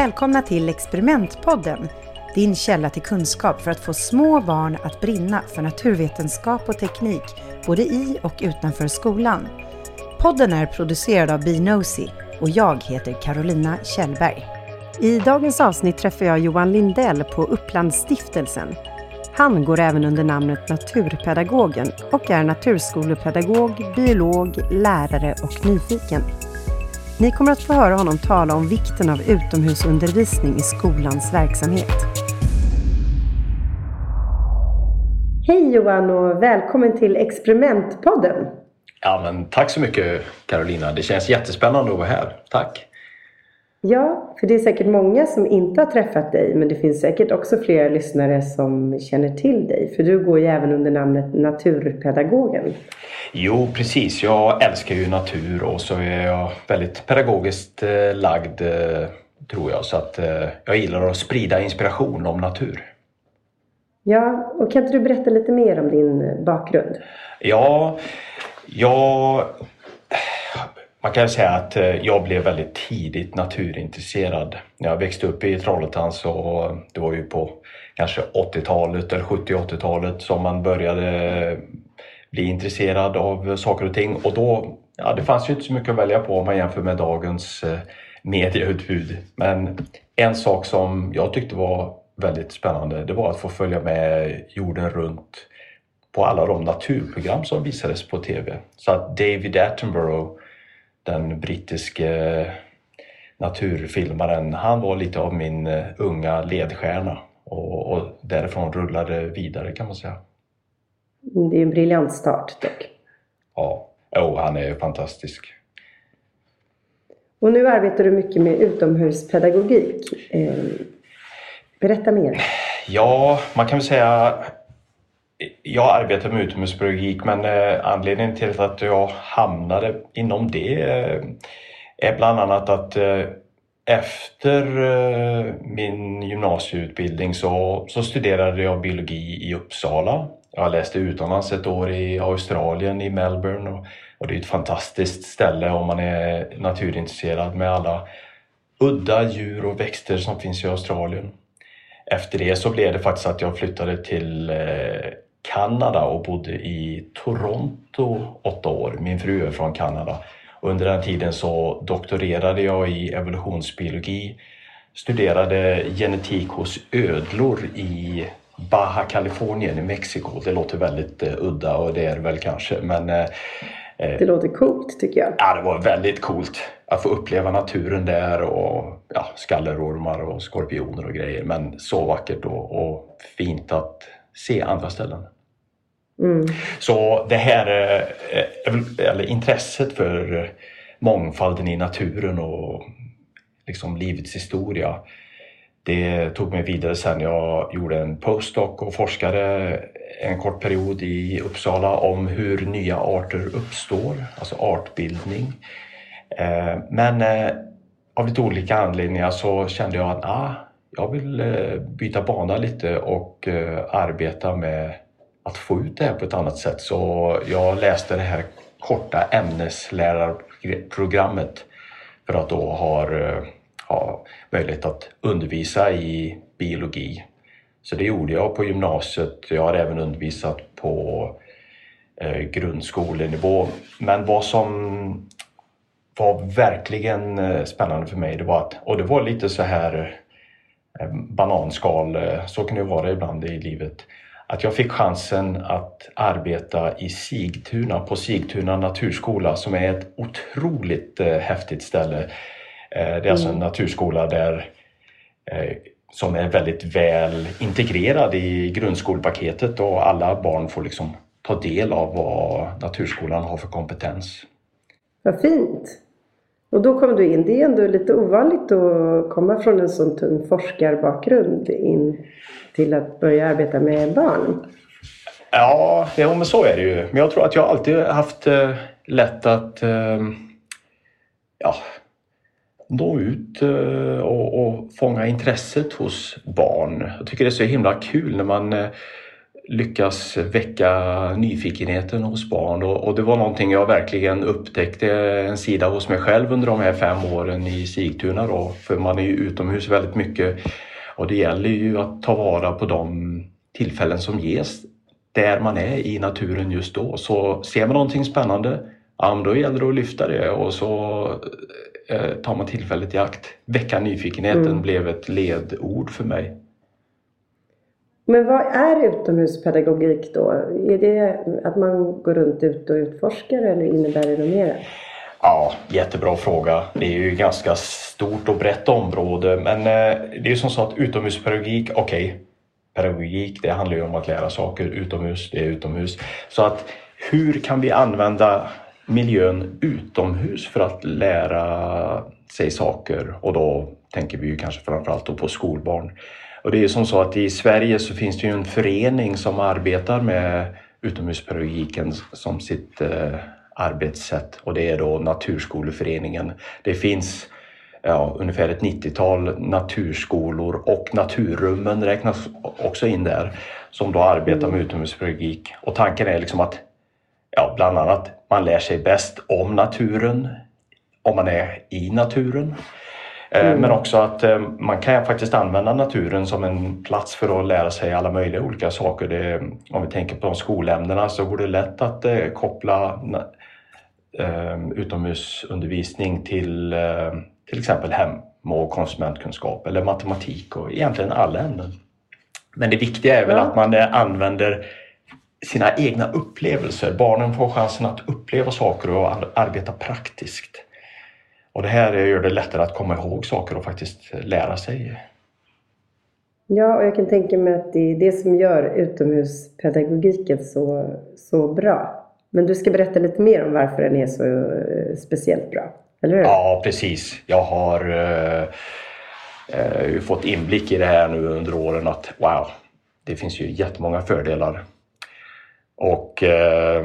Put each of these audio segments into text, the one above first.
Välkomna till Experimentpodden, din källa till kunskap för att få små barn att brinna för naturvetenskap och teknik, både i och utanför skolan. Podden är producerad av Binosi och jag heter Carolina Kjellberg. I dagens avsnitt träffar jag Johan Lindell på Upplandsstiftelsen. Han går även under namnet Naturpedagogen och är naturskolepedagog, biolog, lärare och nyfiken. Ni kommer att få höra honom tala om vikten av utomhusundervisning i skolans verksamhet. Hej Johan och välkommen till Experimentpodden. Ja, men tack så mycket Carolina. Det känns jättespännande att vara här. Tack! Ja, för det är säkert många som inte har träffat dig men det finns säkert också flera lyssnare som känner till dig. För du går ju även under namnet Naturpedagogen. Jo, precis. Jag älskar ju natur och så är jag väldigt pedagogiskt eh, lagd eh, tror jag. Så att eh, jag gillar att sprida inspiration om natur. Ja, och kan inte du berätta lite mer om din bakgrund? Ja, jag man kan säga att eh, jag blev väldigt tidigt naturintresserad. När jag växte upp i Trollhättan så det var ju på kanske 80-talet eller 70-80-talet som man började eh, bli intresserad av saker och ting och då, ja det fanns ju inte så mycket att välja på om man jämför med dagens eh, medieutbud. Men en sak som jag tyckte var väldigt spännande det var att få följa med jorden runt på alla de naturprogram som visades på TV. Så att David Attenborough den brittiske naturfilmaren, han var lite av min eh, unga ledstjärna och, och därifrån rullade vidare kan man säga. Det är en briljant start dock. Ja, oh, han är fantastisk. Och nu arbetar du mycket med utomhuspedagogik. Eh, berätta mer. Ja, man kan väl säga jag arbetar med utomhuspedagogik men eh, anledningen till att jag hamnade inom det eh, är bland annat att eh, efter min gymnasieutbildning så, så studerade jag biologi i Uppsala. Jag läste utomlands ett år i Australien, i Melbourne och, och det är ett fantastiskt ställe om man är naturintresserad med alla udda djur och växter som finns i Australien. Efter det så blev det faktiskt att jag flyttade till Kanada och bodde i Toronto åtta år. Min fru är från Kanada. Under den tiden så doktorerade jag i evolutionsbiologi, studerade genetik hos ödlor i Baja Californien i Mexiko. Det låter väldigt uh, udda och det är det väl kanske men uh, det låter coolt tycker jag. Ja, det var väldigt coolt att få uppleva naturen där och ja, skallerormar och skorpioner och grejer. Men så vackert och, och fint att se andra ställen. Mm. Så det här, eller intresset för mångfalden i naturen och liksom livets historia det tog mig vidare sen jag gjorde en postdoc och forskade en kort period i Uppsala om hur nya arter uppstår, alltså artbildning. Eh, men eh, av lite olika anledningar så kände jag att ah, jag vill eh, byta bana lite och eh, arbeta med att få ut det här på ett annat sätt. Så jag läste det här korta ämneslärarprogrammet för att då ha, eh, ha möjlighet att undervisa i biologi. Så det gjorde jag på gymnasiet. Jag har även undervisat på eh, grundskolenivå. Men vad som var verkligen spännande för mig, det var att, och det var lite så här bananskal, eh, så kan det vara ibland i livet att jag fick chansen att arbeta i Sigtuna på Sigtuna naturskola som är ett otroligt eh, häftigt ställe. Eh, det är alltså en mm. naturskola där eh, som är väldigt väl integrerad i grundskolepaketet och alla barn får liksom ta del av vad naturskolan har för kompetens. Vad fint! Och då kom du in. Det är ändå lite ovanligt att komma från en sån tung forskarbakgrund in till att börja arbeta med barn. Ja, jo, men så är det ju. Men jag tror att jag alltid haft eh, lätt att eh, ja, nå ut eh, och, och fånga intresset hos barn. Jag tycker det är så himla kul när man eh, lyckas väcka nyfikenheten hos barn och, och, det var någonting jag verkligen upptäckte en sida hos mig själv under de här fem åren i Sigtuna då, för man är ju utomhus väldigt mycket och det gäller ju att ta vara på de tillfällen som ges där man är i naturen just då. Så ser man någonting spännande, ja, då gäller det att lyfta det och så eh, tar man tillfället i akt. Väcka nyfikenheten mm. blev ett ledord för mig. Men vad är utomhuspedagogik då? Är det att man går runt ute och utforskar eller innebär det något mer? Ja, jättebra fråga. Det är ju ett ganska stort och brett område men eh, det är ju som så att utomhuspedagogik, okej, okay, pedagogik det handlar ju om att lära saker utomhus, det är utomhus. Så att hur kan vi använda miljön utomhus för att lära sig saker och då tänker vi ju kanske framförallt på skolbarn. Och det är som så att i Sverige så finns det ju en förening som arbetar med utomhuspedagogiken som sitt eh, arbetssätt och det är då Naturskoleföreningen. Det finns ja, ungefär ett 90-tal naturskolor och naturrummen räknas också in där som då arbetar med utomhuspedagogik. Och tanken är liksom att ja, bland annat man lär sig bäst om naturen om man är i naturen. Eh, mm. Men också att eh, man kan faktiskt använda naturen som en plats för att lära sig alla möjliga olika saker. Det, om vi tänker på de skolämnena så går det lätt att eh, koppla utomhusundervisning till till exempel hem och konsumentkunskap eller matematik och egentligen alla ämnen. Men det viktiga är väl ja. att man använder sina egna upplevelser. Barnen får chansen att uppleva saker och arbeta praktiskt. Och det här gör det lättare att komma ihåg saker och faktiskt lära sig. Ja, och jag kan tänka mig att det är det som gör utomhuspedagogiken så, så bra. Men du ska berätta lite mer om varför den är så eh, speciellt bra, eller hur? Ja, precis. Jag har eh, eh, fått inblick i det här nu under åren att wow, det finns ju jättemånga fördelar. Och eh,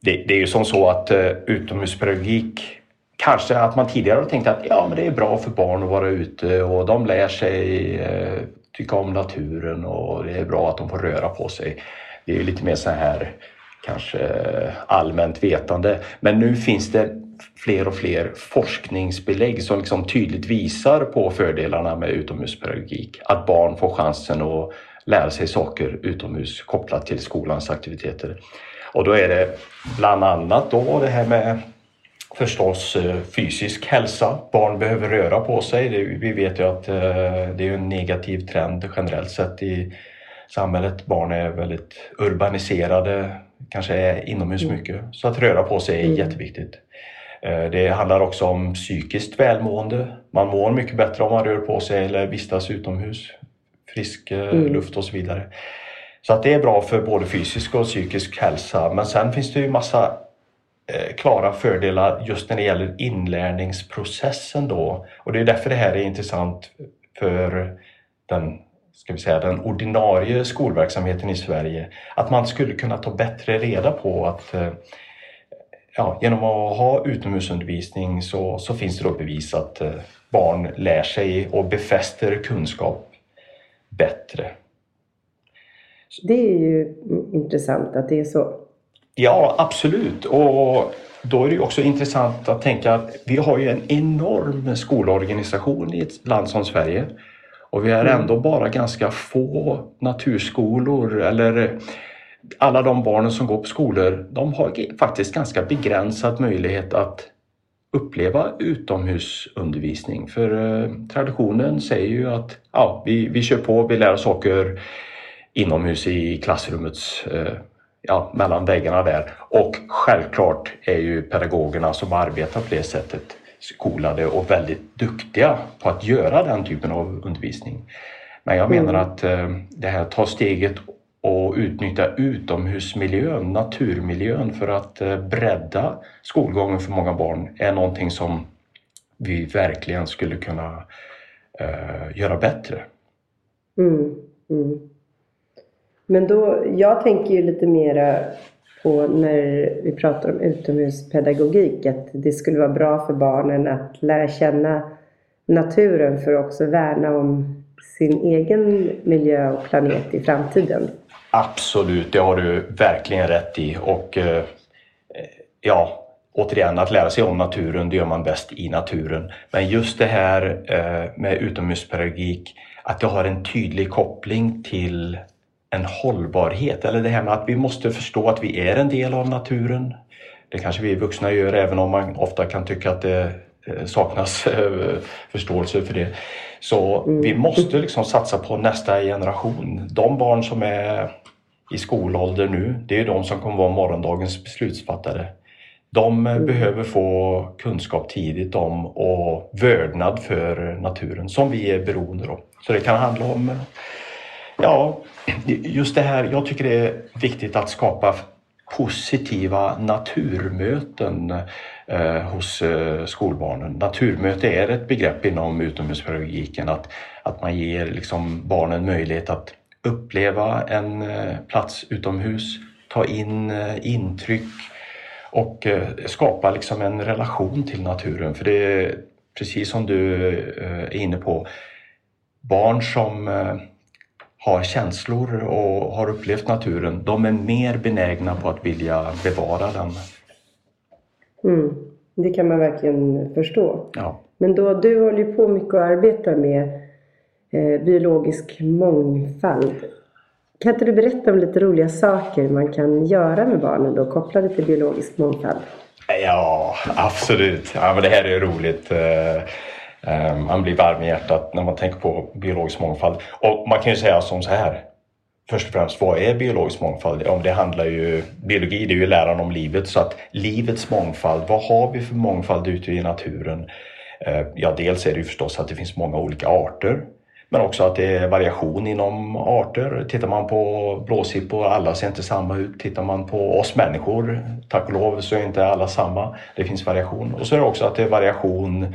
det, det, är ju som så att eh, utomhuspedagogik kanske att man tidigare har tänkt att ja, men det är bra för barn att vara ute och de lär sig eh, tycka om naturen och det är bra att de får röra på sig. Det är lite mer så här kanske allmänt vetande. Men nu finns det fler och fler forskningsbelägg som liksom tydligt visar på fördelarna med utomhuspedagogik. Att barn får chansen att lära sig saker utomhus kopplat till skolans aktiviteter. Och då är det bland annat då det här med förstås eh, fysisk hälsa. Barn behöver röra på sig. Vi vet ju att eh, det är en negativ trend generellt sett i samhället. Barn är väldigt urbaniserade, kanske är inomhus mm. mycket. Så att röra på sig är mm. jätteviktigt. Eh, det handlar också om psykiskt välmående. Man mår mycket bättre om man rör på sig eller vistas utomhus. Frisk mm. luft och så vidare. Så att det är bra för både fysisk och psykisk hälsa. Men sen finns det ju massa Eh, klara fördelar just när det gäller inlärningsprocessen då. Och det är därför det här är intressant för den, ska vi säga, den ordinarie skolverksamheten i Sverige. Att man skulle kunna ta bättre reda på att eh, ja, genom att ha utomhusundervisning så, så finns det då bevis att eh, barn lär sig och befäster kunskap bättre. Det är ju intressant att det är så. Ja, absolut. Och då är det också intressant att tänka att vi har ju en enorm skolorganisation i ett land som Sverige. Och vi är mm. ändå bara ganska få naturskolor eller alla de barnen som går på skolor, de har faktiskt ganska begränsad möjlighet att uppleva utomhusundervisning. För eh, traditionen säger ju att ja, vi, vi kör på, vi lär oss saker inomhus i klassrummets eh, ja, mellan väggarna där. Och självklart är ju pedagogerna som arbetar på det sättet skolade och väldigt duktiga på att göra den typen av undervisning. Men jag menar mm. att eh, det här tar steget och utnyttja utomhusmiljön, naturmiljön för att eh, bredda skolgången för många barn är någonting som vi verkligen skulle kunna uh, göra bättre. Mm. Mm. Men då, jag tänker ju lite mera på när vi pratar om utomhuspedagogik, att det skulle vara bra för barnen att lära känna naturen för att också värna om sin egen miljö och planet i framtiden. Absolut, det har du verkligen rätt i. Och eh, ja, återigen, att lära sig om naturen, det gör man bäst i naturen. Men just det här eh, med utomhuspedagogik, att det har en tydlig koppling till en hållbarhet. Eller det här med att vi måste förstå att vi är en del av naturen. Det kanske vi vuxna gör även om man ofta kan tycka att det eh, saknas förståelse för det. Så mm. vi måste liksom satsa på nästa generation. De barn som är i skolålder nu, det är de som kommer vara morgondagens beslutsfattare. De mm. behöver få kunskap tidigt om och vördnad för naturen som vi är beroende av. Så det kan handla om Ja, just det här. Jag tycker det är viktigt att skapa positiva naturmöten eh, hos eh, skolbarnen. Naturmöte är ett begrepp inom utomhuspedagogiken. Att, att man ger liksom barnen möjlighet att uppleva en eh, plats utomhus, ta in eh, intryck och eh, skapa liksom en relation till naturen. För det är precis som du eh, är inne på, barn som eh, har känslor och har upplevt naturen, de är mer benägna på att vilja bevara den. Mm, det kan man verkligen förstå. Ja. Men då, du håller ju på mycket och arbetar med eh, biologisk mångfald. Kan inte du berätta om lite roliga saker man kan göra med barnen då, kopplade till biologisk mångfald? Ja, absolut. Ja, men det här är roligt. Ehm, man blir varm i hjärtat när man tänker på biologisk mångfald. Och man kan ju säga som så här. Först och främst, vad är biologisk mångfald? Om det handlar ju, biologi det är ju läran om livet, så att livets mångfald, vad har vi för mångfald ute i naturen? Ehm, ja, dels är det ju förstås att det finns många olika arter, men också att det är variation inom arter. Tittar man på blåsippor, alla ser inte samma ut. Tittar man på oss människor, tack och lov, så är inte alla samma. Det finns variation. Och så är det också att det är variation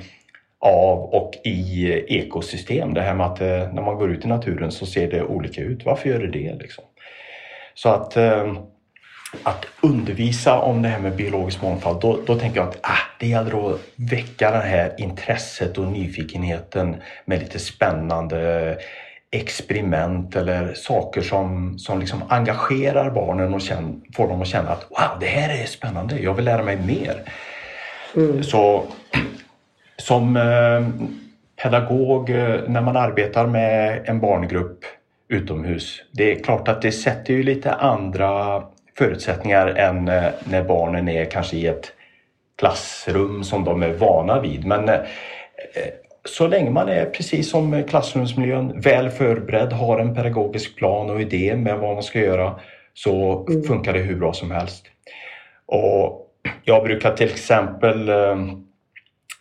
av och i ekosystem. Det här med att eh, när man går ut i naturen så ser det olika ut. Varför gör det det? Liksom? Så att, eh, att undervisa om det här med biologisk mångfald, då, då tänker jag att ah, det gäller att väcka det här intresset och nyfikenheten med lite spännande experiment eller saker som, som liksom engagerar barnen och känner, får dem att känna att wow, det här är spännande, jag vill lära mig mer. Mm. Så som eh, pedagog eh, när man arbetar med en barngrupp utomhus. Det är klart att det sätter ju lite andra förutsättningar än eh, när barnen är kanske i ett klassrum som de är vana vid. Men så länge man är precis som klassrumsmiljön väl förberedd, har en pedagogisk plan och idé med vad man ska göra så mm. funkar det hur bra som helst. Och jag brukar till exempel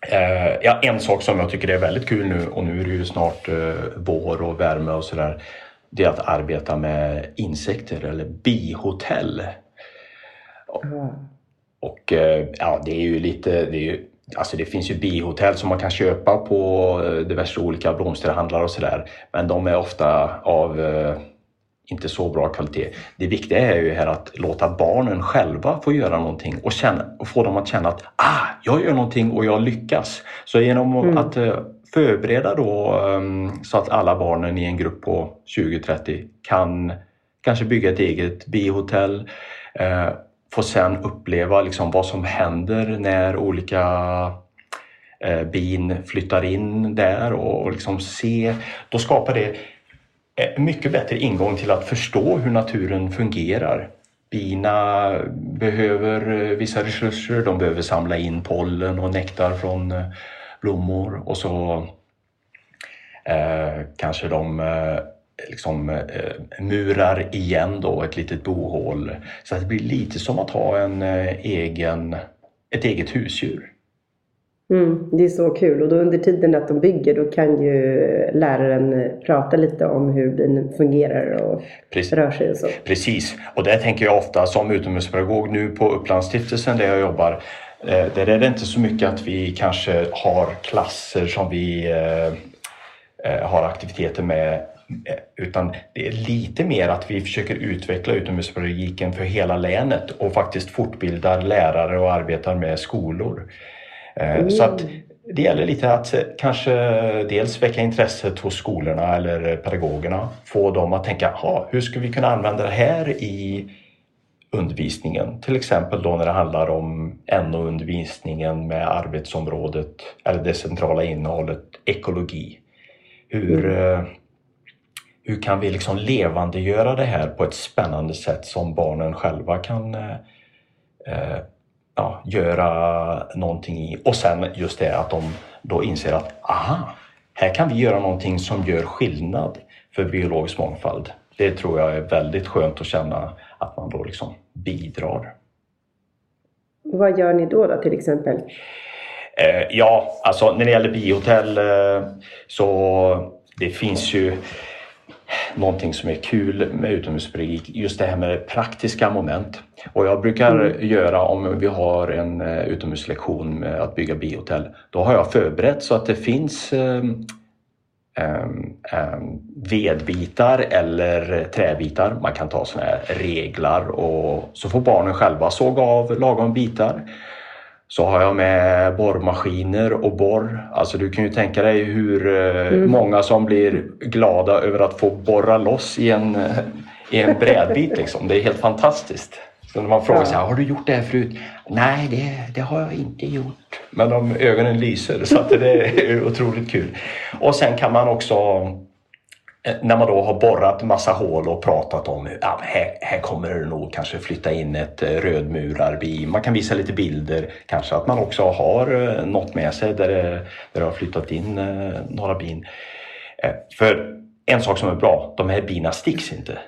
Eh, ja, en sak som jag tycker är väldigt kul nu och nu är det ju snart eh, vår och värme och sådär. Det är att arbeta med insekter eller bihotell. Mm. Och eh, ja, det är ju lite, det, är ju, alltså det finns ju bihotell som man kan köpa på eh, diverse olika blomsterhandlare och sådär. Men de är ofta av eh, inte så bra kvalitet. Det viktiga är ju här att låta barnen själva få göra någonting och, känna, och få dem att känna att ah, jag gör någonting och jag lyckas. Så genom mm. att uh, förbereda då um, så att alla barnen i en grupp på 20-30 kan kanske bygga ett eget bihotell, uh, få sen uppleva liksom vad som händer när olika uh, bin flyttar in där och, liksom se, då skapar det Eh, Eh, mycket bättre ingång till att förstå hur naturen fungerar. Bina behöver eh, vissa resurser, de behöver samla in pollen och nektar från eh, blommor och så eh, kanske de eh, liksom, eh, murar igen då ett litet bohål. Så det blir lite som att ha en egen, ett eget husdjur. Mm, det är så kul och då under tiden att de bygger då kan ju läraren prata lite om hur bin fungerar och Precis. rör sig och så. Precis, och det tänker jag ofta som utomhuspedagog nu på Upplandsstiftelsen där jag jobbar. Eh, där är det inte så mycket att vi kanske har klasser som vi eh, eh, har aktiviteter med utan det är lite mer att vi försöker utveckla utomhuspedagogiken för hela länet och faktiskt fortbildar lärare och arbetar med skolor. Mm. Så att det gäller lite att kanske dels väcka intresset hos skolorna eller pedagogerna. Få dem att tänka, hur ska vi kunna använda det här i undervisningen? Till exempel då när det handlar om NO-undervisningen med arbetsområdet eller det centrala innehållet ekologi. Hur, mm. hur kan vi liksom levandegöra det här på ett spännande sätt som barnen själva kan eh, eh ja, göra någonting i. Och sen just det att de då inser att aha, här kan vi göra någonting som gör skillnad för biologisk mångfald. Det tror jag är väldigt skönt att känna att man då liksom bidrar. Vad gör ni då, då till exempel? Eh, ja, alltså när det gäller bihotell eh, så det finns ju någonting som är kul med utomhuspedagogik, just det här med praktiska moment. Och jag brukar mm. göra om vi har en uh, utomhuslektion med att bygga bihotell, då har jag förberett så att det finns um, um, um, vedbitar eller träbitar. Man kan ta såna här reglar och så får barnen själva såga av lagom bitar. Så har jag med borrmaskiner och borr. Alltså du kan ju tänka dig hur eh, mm. många som blir glada över att få borra loss i en, eh, i en brädbit. Liksom. Det är helt fantastiskt. Så när man frågar ja. sig, har du gjort det här förut? Nej, det, det har jag inte gjort. Men de ögonen lyser så det är otroligt kul. Och sen kan man också när man då har borrat massa hål och pratat om ja, här, här kommer det nog kanske flytta in ett eh, rödmurarbi. Man kan visa lite bilder, kanske att man också har eh, något med sig där det, där det har flyttat in några bin. För en sak som är bra, de här bina sticks inte.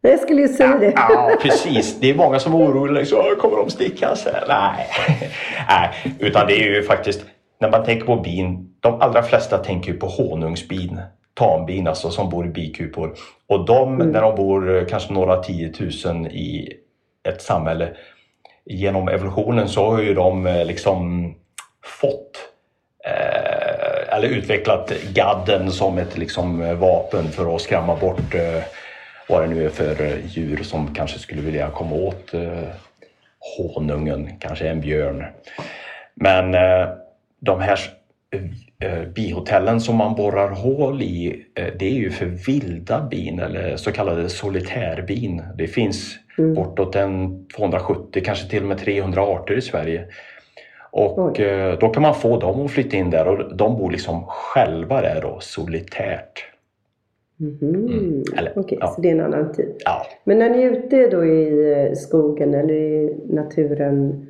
Jag skulle ju säga det. Ja, precis. Det är många som är oroliga. Liksom, kommer de stickas? Nej. Nej, utan det är ju faktiskt när man tänker på bin, de allra flesta tänker på honungsbin tambin alltså, som bor i bikupor. Och de, mm. när de bor eh, kanske några tiotusen i ett samhälle, genom evolutionen så har ju de eh, liksom fått eh, eller utvecklat gadden som ett liksom vapen för att skrämma bort eh, vad det nu är för djur som kanske skulle vilja komma åt eh, honungen, kanske en björn. Men eh, de här Eh, bihotellen som man borrar hål i, eh, det är ju för vilda bin eller så kallade solitärbin. Det finns mm. bortåt en 270, kanske till och med 300 arter i Sverige. Och Oj. Eh, då kan man få dem att flytta in där och de bor liksom själva där då, solitärt. Mm. Mm. Okej, okay, ja. så det är en annan typ. Ja. Men när ni är ute då i skogen eller i naturen,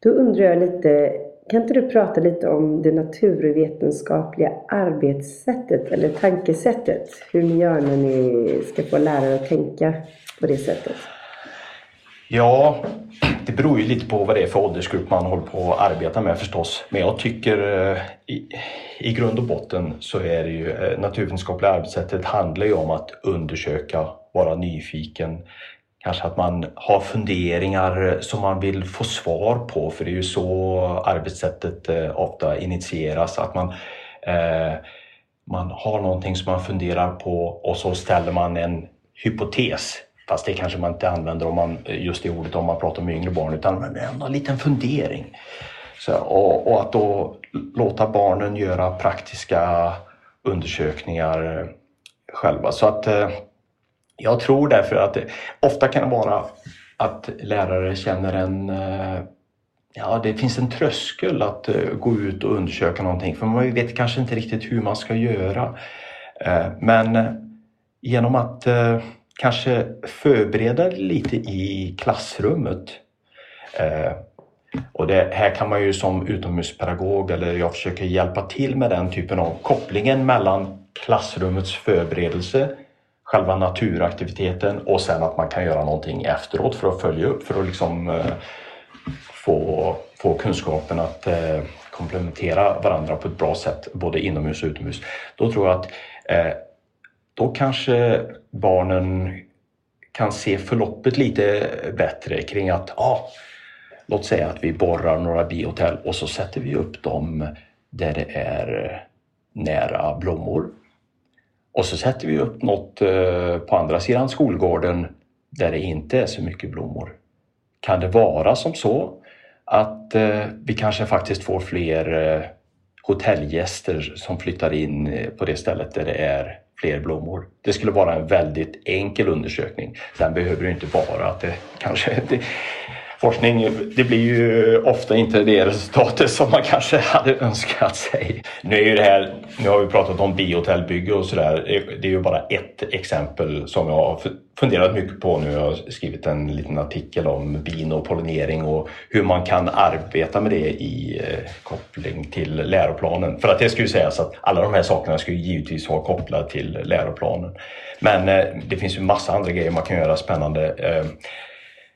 då undrar jag lite, kan inte du prata lite om det naturvetenskapliga arbetssättet eller tankesättet? Hur ni gör när ni ska få lärare att tänka på det sättet? Ja, det beror ju lite på vad det är för åldersgrupp man håller på att arbeta med förstås. Men jag tycker eh, i, i grund och botten så är det ju eh, naturvetenskapliga arbetssättet handlar ju om att undersöka, vara nyfiken, Kanske att man har funderingar som man vill få svar på för det är ju så arbetssättet eh, ofta initieras. Att man, eh, man har någonting som man funderar på och så ställer man en hypotes. Fast det kanske man inte använder om man, eh, just det ordet om man pratar med yngre barn utan en liten fundering. Så, och, och, att då låta barnen göra praktiska undersökningar eh, själva. Så att eh, jag tror därför att det ofta kan vara att lärare känner en eh, Ja, det finns en tröskel att eh, gå ut och undersöka någonting för man vet kanske inte riktigt hur man ska göra. Eh, men genom att kanske förbereda lite i klassrummet och det här kan man ju som utomhuspedagog eller jag försöker hjälpa till med den typen av kopplingen mellan klassrummets förberedelse själva naturaktiviteten och sen att man kan göra någonting efteråt för att följa upp för att liksom eh, få, få kunskapen att eh, komplementera varandra på ett bra sätt både inomhus och utomhus. Då tror jag att eh, då kanske barnen kan se förloppet lite bättre kring att ah, låt säga att vi borrar några bihotell och så sätter vi upp dem där det är eh, nära blommor och så sätter vi upp något eh, på andra sidan skolgården där det inte är så mycket blommor. Kan det vara som så att eh, vi kanske faktiskt får fler eh, hotellgäster som flyttar in på det stället där det är fler blommor. Det skulle vara en väldigt enkel undersökning. Sen behöver det inte vara att det kanske... Det, forskning, det blir ju ofta inte det resultatet som man kanske hade önskat sig. Nu är ju det här, nu har vi pratat om bihotellbygge och sådär. Det är ju bara ett exempel som jag har funderat mycket på nu. Jag har skrivit en liten artikel om bin och pollinering och hur man kan arbeta med det i eh, koppling till läroplanen. För att det skulle sägas att alla de här sakerna skulle givetvis vara kopplade till läroplanen. Men eh, det finns ju massa andra grejer man kan göra spännande. Eh,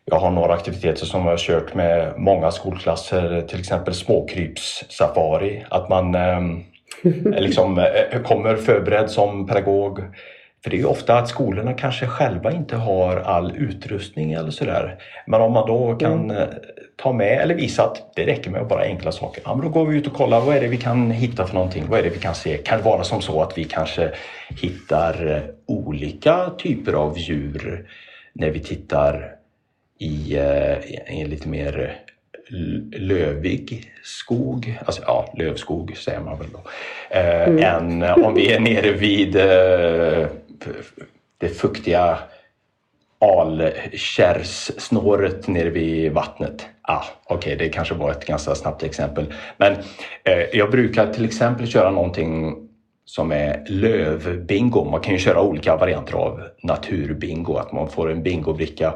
Eh, jag har några aktiviteter som jag har kört med många skolklasser, till exempel småkrypssafari. Att man eh, liksom, eh, kommer förberedd som pedagog. För det är ju ofta att skolorna kanske själva inte har all utrustning eller sådär. Men om man då kan mm. ta med eller visa att det räcker med bara enkla saker. Ja, men då går vi ut och kollar vad är det vi kan hitta för någonting? Vad är det vi kan se? Kan det vara som så att vi kanske hittar eh, olika typer av djur när vi tittar i, eh, en lite mer lövig skog, alltså ja, lövskog säger man väl då, eh, mm. än om vi är nere vid eh, det fuktiga alkärrssnåret nere vid vattnet. Ah, Okej, okay, det kanske var ett ganska snabbt exempel. Men eh, jag brukar till exempel köra någonting som är lövbingo. Man kan ju köra olika varianter av naturbingo, att man får en bingobricka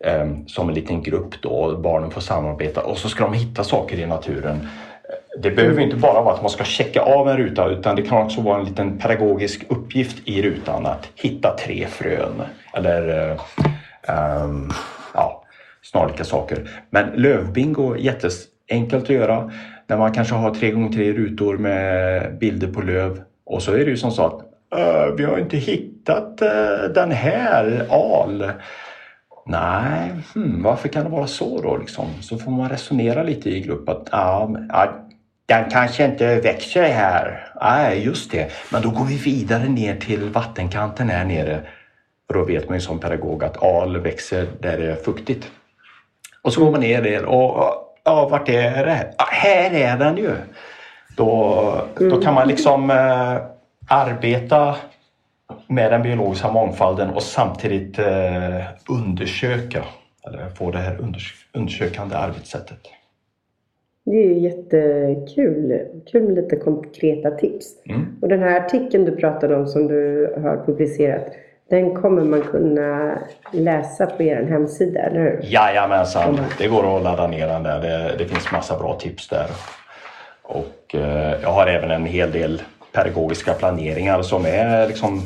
Ehm, som en liten grupp då. Barnen får samarbeta och så ska de hitta saker i naturen. Eh, det behöver inte bara vara att man ska checka av en ruta utan det kan också vara en liten pedagogisk uppgift i rutan att hitta tre frön eller um, ja, snarlika saker. Men lövbingo är jätteenkelt att göra när man kanske har tre gånger tre rutor med bilder på löv och så är det ju som så att vi har inte hittat eh, den här al. Nej, hmm, varför kan det vara så då? Liksom? Så får man resonera lite i grupp att ja, ja, den kanske inte växer här. Nej, just det. Men då går vi vidare ner till vattenkanten här nere. Och då vet man ju som pedagog att al växer där det är fuktigt. Och så går man ner där och ja, vart är det? Ja, här är den ju! Då, då kan man liksom eh, arbeta med den biologiska mångfalden och samtidigt eh, undersöka, eller få det här undersökande arbetssättet. Det är jättekul. Kul med lite konkreta tips. Mm. Och den här artikeln du pratade om som du har publicerat, den kommer man kunna läsa på er hemsida, eller hur? Jajamensan, det går att ladda ner den där. Det, det finns massa bra tips där. Och eh, jag har även en hel del pedagogiska planeringar som är liksom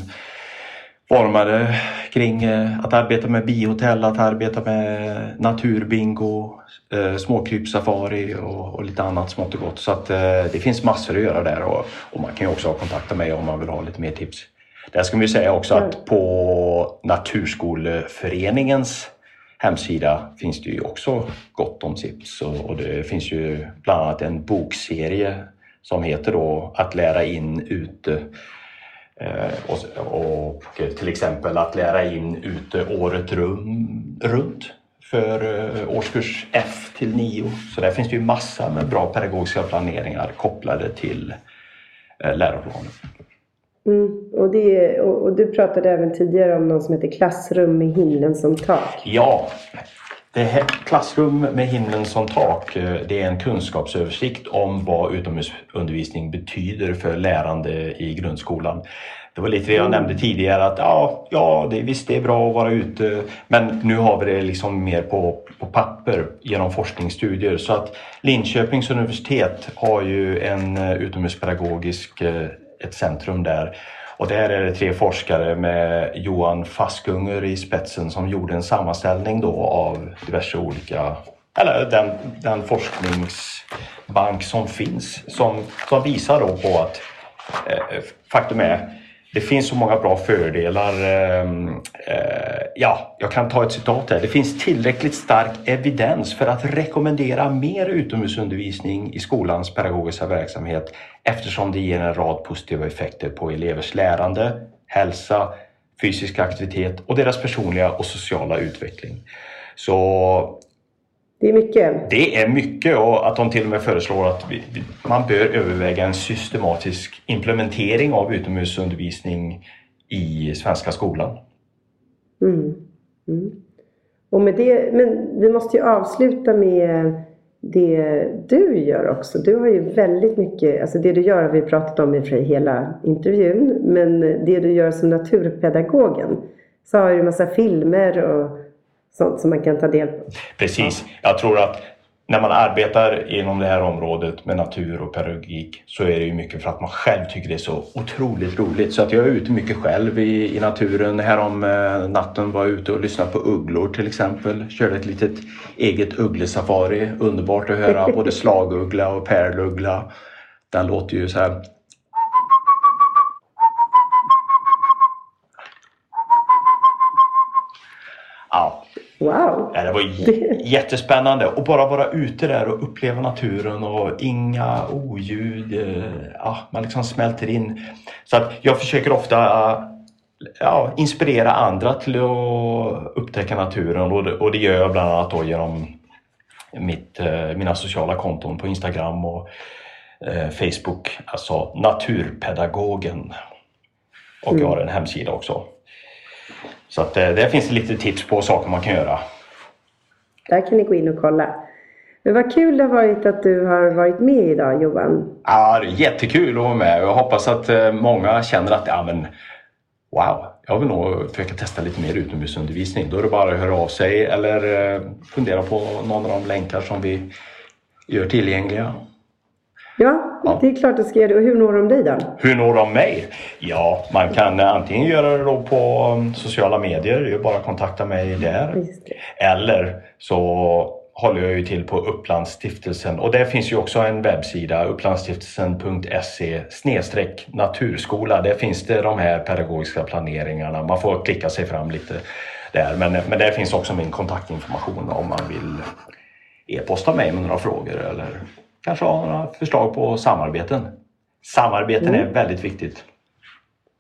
formade kring eh, att arbeta med bihotell, att arbeta med naturbingo, eh, småkrypsafari och, och, lite annat smått och gott. Så att eh, det finns massor att göra där och, och man kan ju också kontakta mig om man vill ha lite mer tips. Där ska vi säga också att på Naturskoleföreningens hemsida finns det ju också gott om tips och, och det finns ju bland annat en bokserie som heter då Att lära in ute och, och, till exempel att lära in ute året rum, runt för eh, årskurs F till 9. Så där finns det ju massa med bra pedagogiska planeringar kopplade till eh, läroplanen. Mm, och, det, och, och, du pratade även tidigare om något som heter Klassrum med himlen som tak. Ja, det här, klassrum med himlen som tak, det är en kunskapsöversikt om vad utomhusundervisning betyder för lärande i grundskolan. Det var lite det jag mm. nämnde tidigare att ja, ja det, visst det är bra att vara ute men nu har vi det liksom mer på, på papper genom forskningsstudier så att Linköpings universitet har ju en eh, utomhuspedagogisk, eh, ett centrum där och där är det tre forskare med Johan Faskunger i spetsen som gjorde en sammanställning då av diverse olika, eller den, den forskningsbank som finns som, som visar då på att eh, faktum är det finns så många bra fördelar. Ehm, eh, ja, jag kan ta ett citat här. Det finns tillräckligt stark evidens för att rekommendera mer utomhusundervisning i skolans pedagogiska verksamhet eftersom det ger en rad positiva effekter på elevers lärande, hälsa, fysisk aktivitet och deras personliga och sociala utveckling. Så det är mycket. Det är mycket och att de till och med föreslår att vi, man bör överväga en systematisk implementering av utomhusundervisning i svenska skolan. Mm. Mm. Och med det, men vi måste ju avsluta med det du gör också. Du har ju väldigt mycket, alltså det du gör har vi pratat om i hela intervjun, men det du gör som naturpedagogen så har du massa filmer och sånt som man kan ta del på. Precis. Jag tror att när man arbetar inom det här området med natur och pedagogik så är det ju mycket för att man själv tycker det är så otroligt roligt. Så att jag är ute mycket själv i, i naturen. Härom eh, natten var jag ute och lyssnade på ugglor till exempel. Körde ett litet eget ugglesafari. Underbart att höra både slaguggla och pärluggla. Den låter ju så här Ja, Wow! Ja, det var jättespännande att bara vara ute där och uppleva naturen och inga oljud. eh, Ja, man liksom smälter in. Så att jag försöker ofta ja, inspirera andra till att upptäcka naturen och det, och det gör jag bland annat genom mitt, eh, mina sociala konton på Instagram och eh, Facebook. Alltså Naturpedagogen. Och jag har en hemsida också. Så att eh, där finns det lite tips på saker man kan göra. Där kan ni gå in och kolla. Men vad kul det har varit att du har varit med idag Johan. Ja, jättekul att vara med. Jag hoppas att eh, många känner att ja, men, wow, jag vill nog försöka testa lite mer utomhusundervisning. Då är det bara att höra av sig eller eh, fundera på någon av de länkar som vi gör tillgängliga. Ja, Ja. det är klart att ska göra det. Och hur når de dig då? Hur når de mig? Ja, man kan eh, antingen göra det då på um, sociala medier, det är bara att kontakta mig där. Eller så håller jag ju till på Upplandsstiftelsen och där finns ju också en webbsida upplandsstiftelsen.se naturskola. Där finns det de här pedagogiska planeringarna. Man får klicka sig fram lite där. Men, men där finns också min kontaktinformation om man vill e-posta mig med några frågor eller kanske ha några förslag på samarbeten. Samarbeten är väldigt viktigt.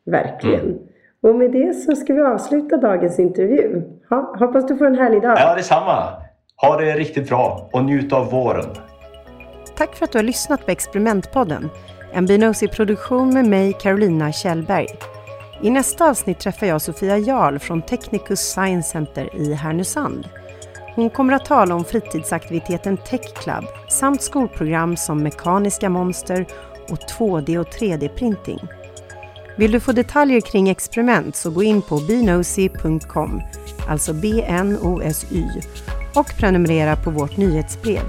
Verkligen. Mm. Och med det så ska vi avsluta dagens intervju. Ha, hoppas du får en härlig dag. Ja, detsamma. Ha det riktigt bra och njut av våren. Tack för att du har lyssnat på Experimentpodden. En Binosi-produktion med mig, Carolina Kjellberg. I nästa avsnitt träffar jag Sofia Jarl från Technicus Science Center i Härnösand. Hon kommer att tala om fritidsaktiviteten Tech Club samt skolprogram som Mekaniska monster och 2D och 3D-printing. Vill du få detaljer kring experiment så gå in på bnosy.com, alltså B-N-O-S-Y, och prenumerera på vårt nyhetsbrev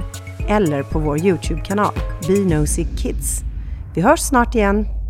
eller på vår Youtube-kanal Bnosy Kids. Vi hörs snart igen.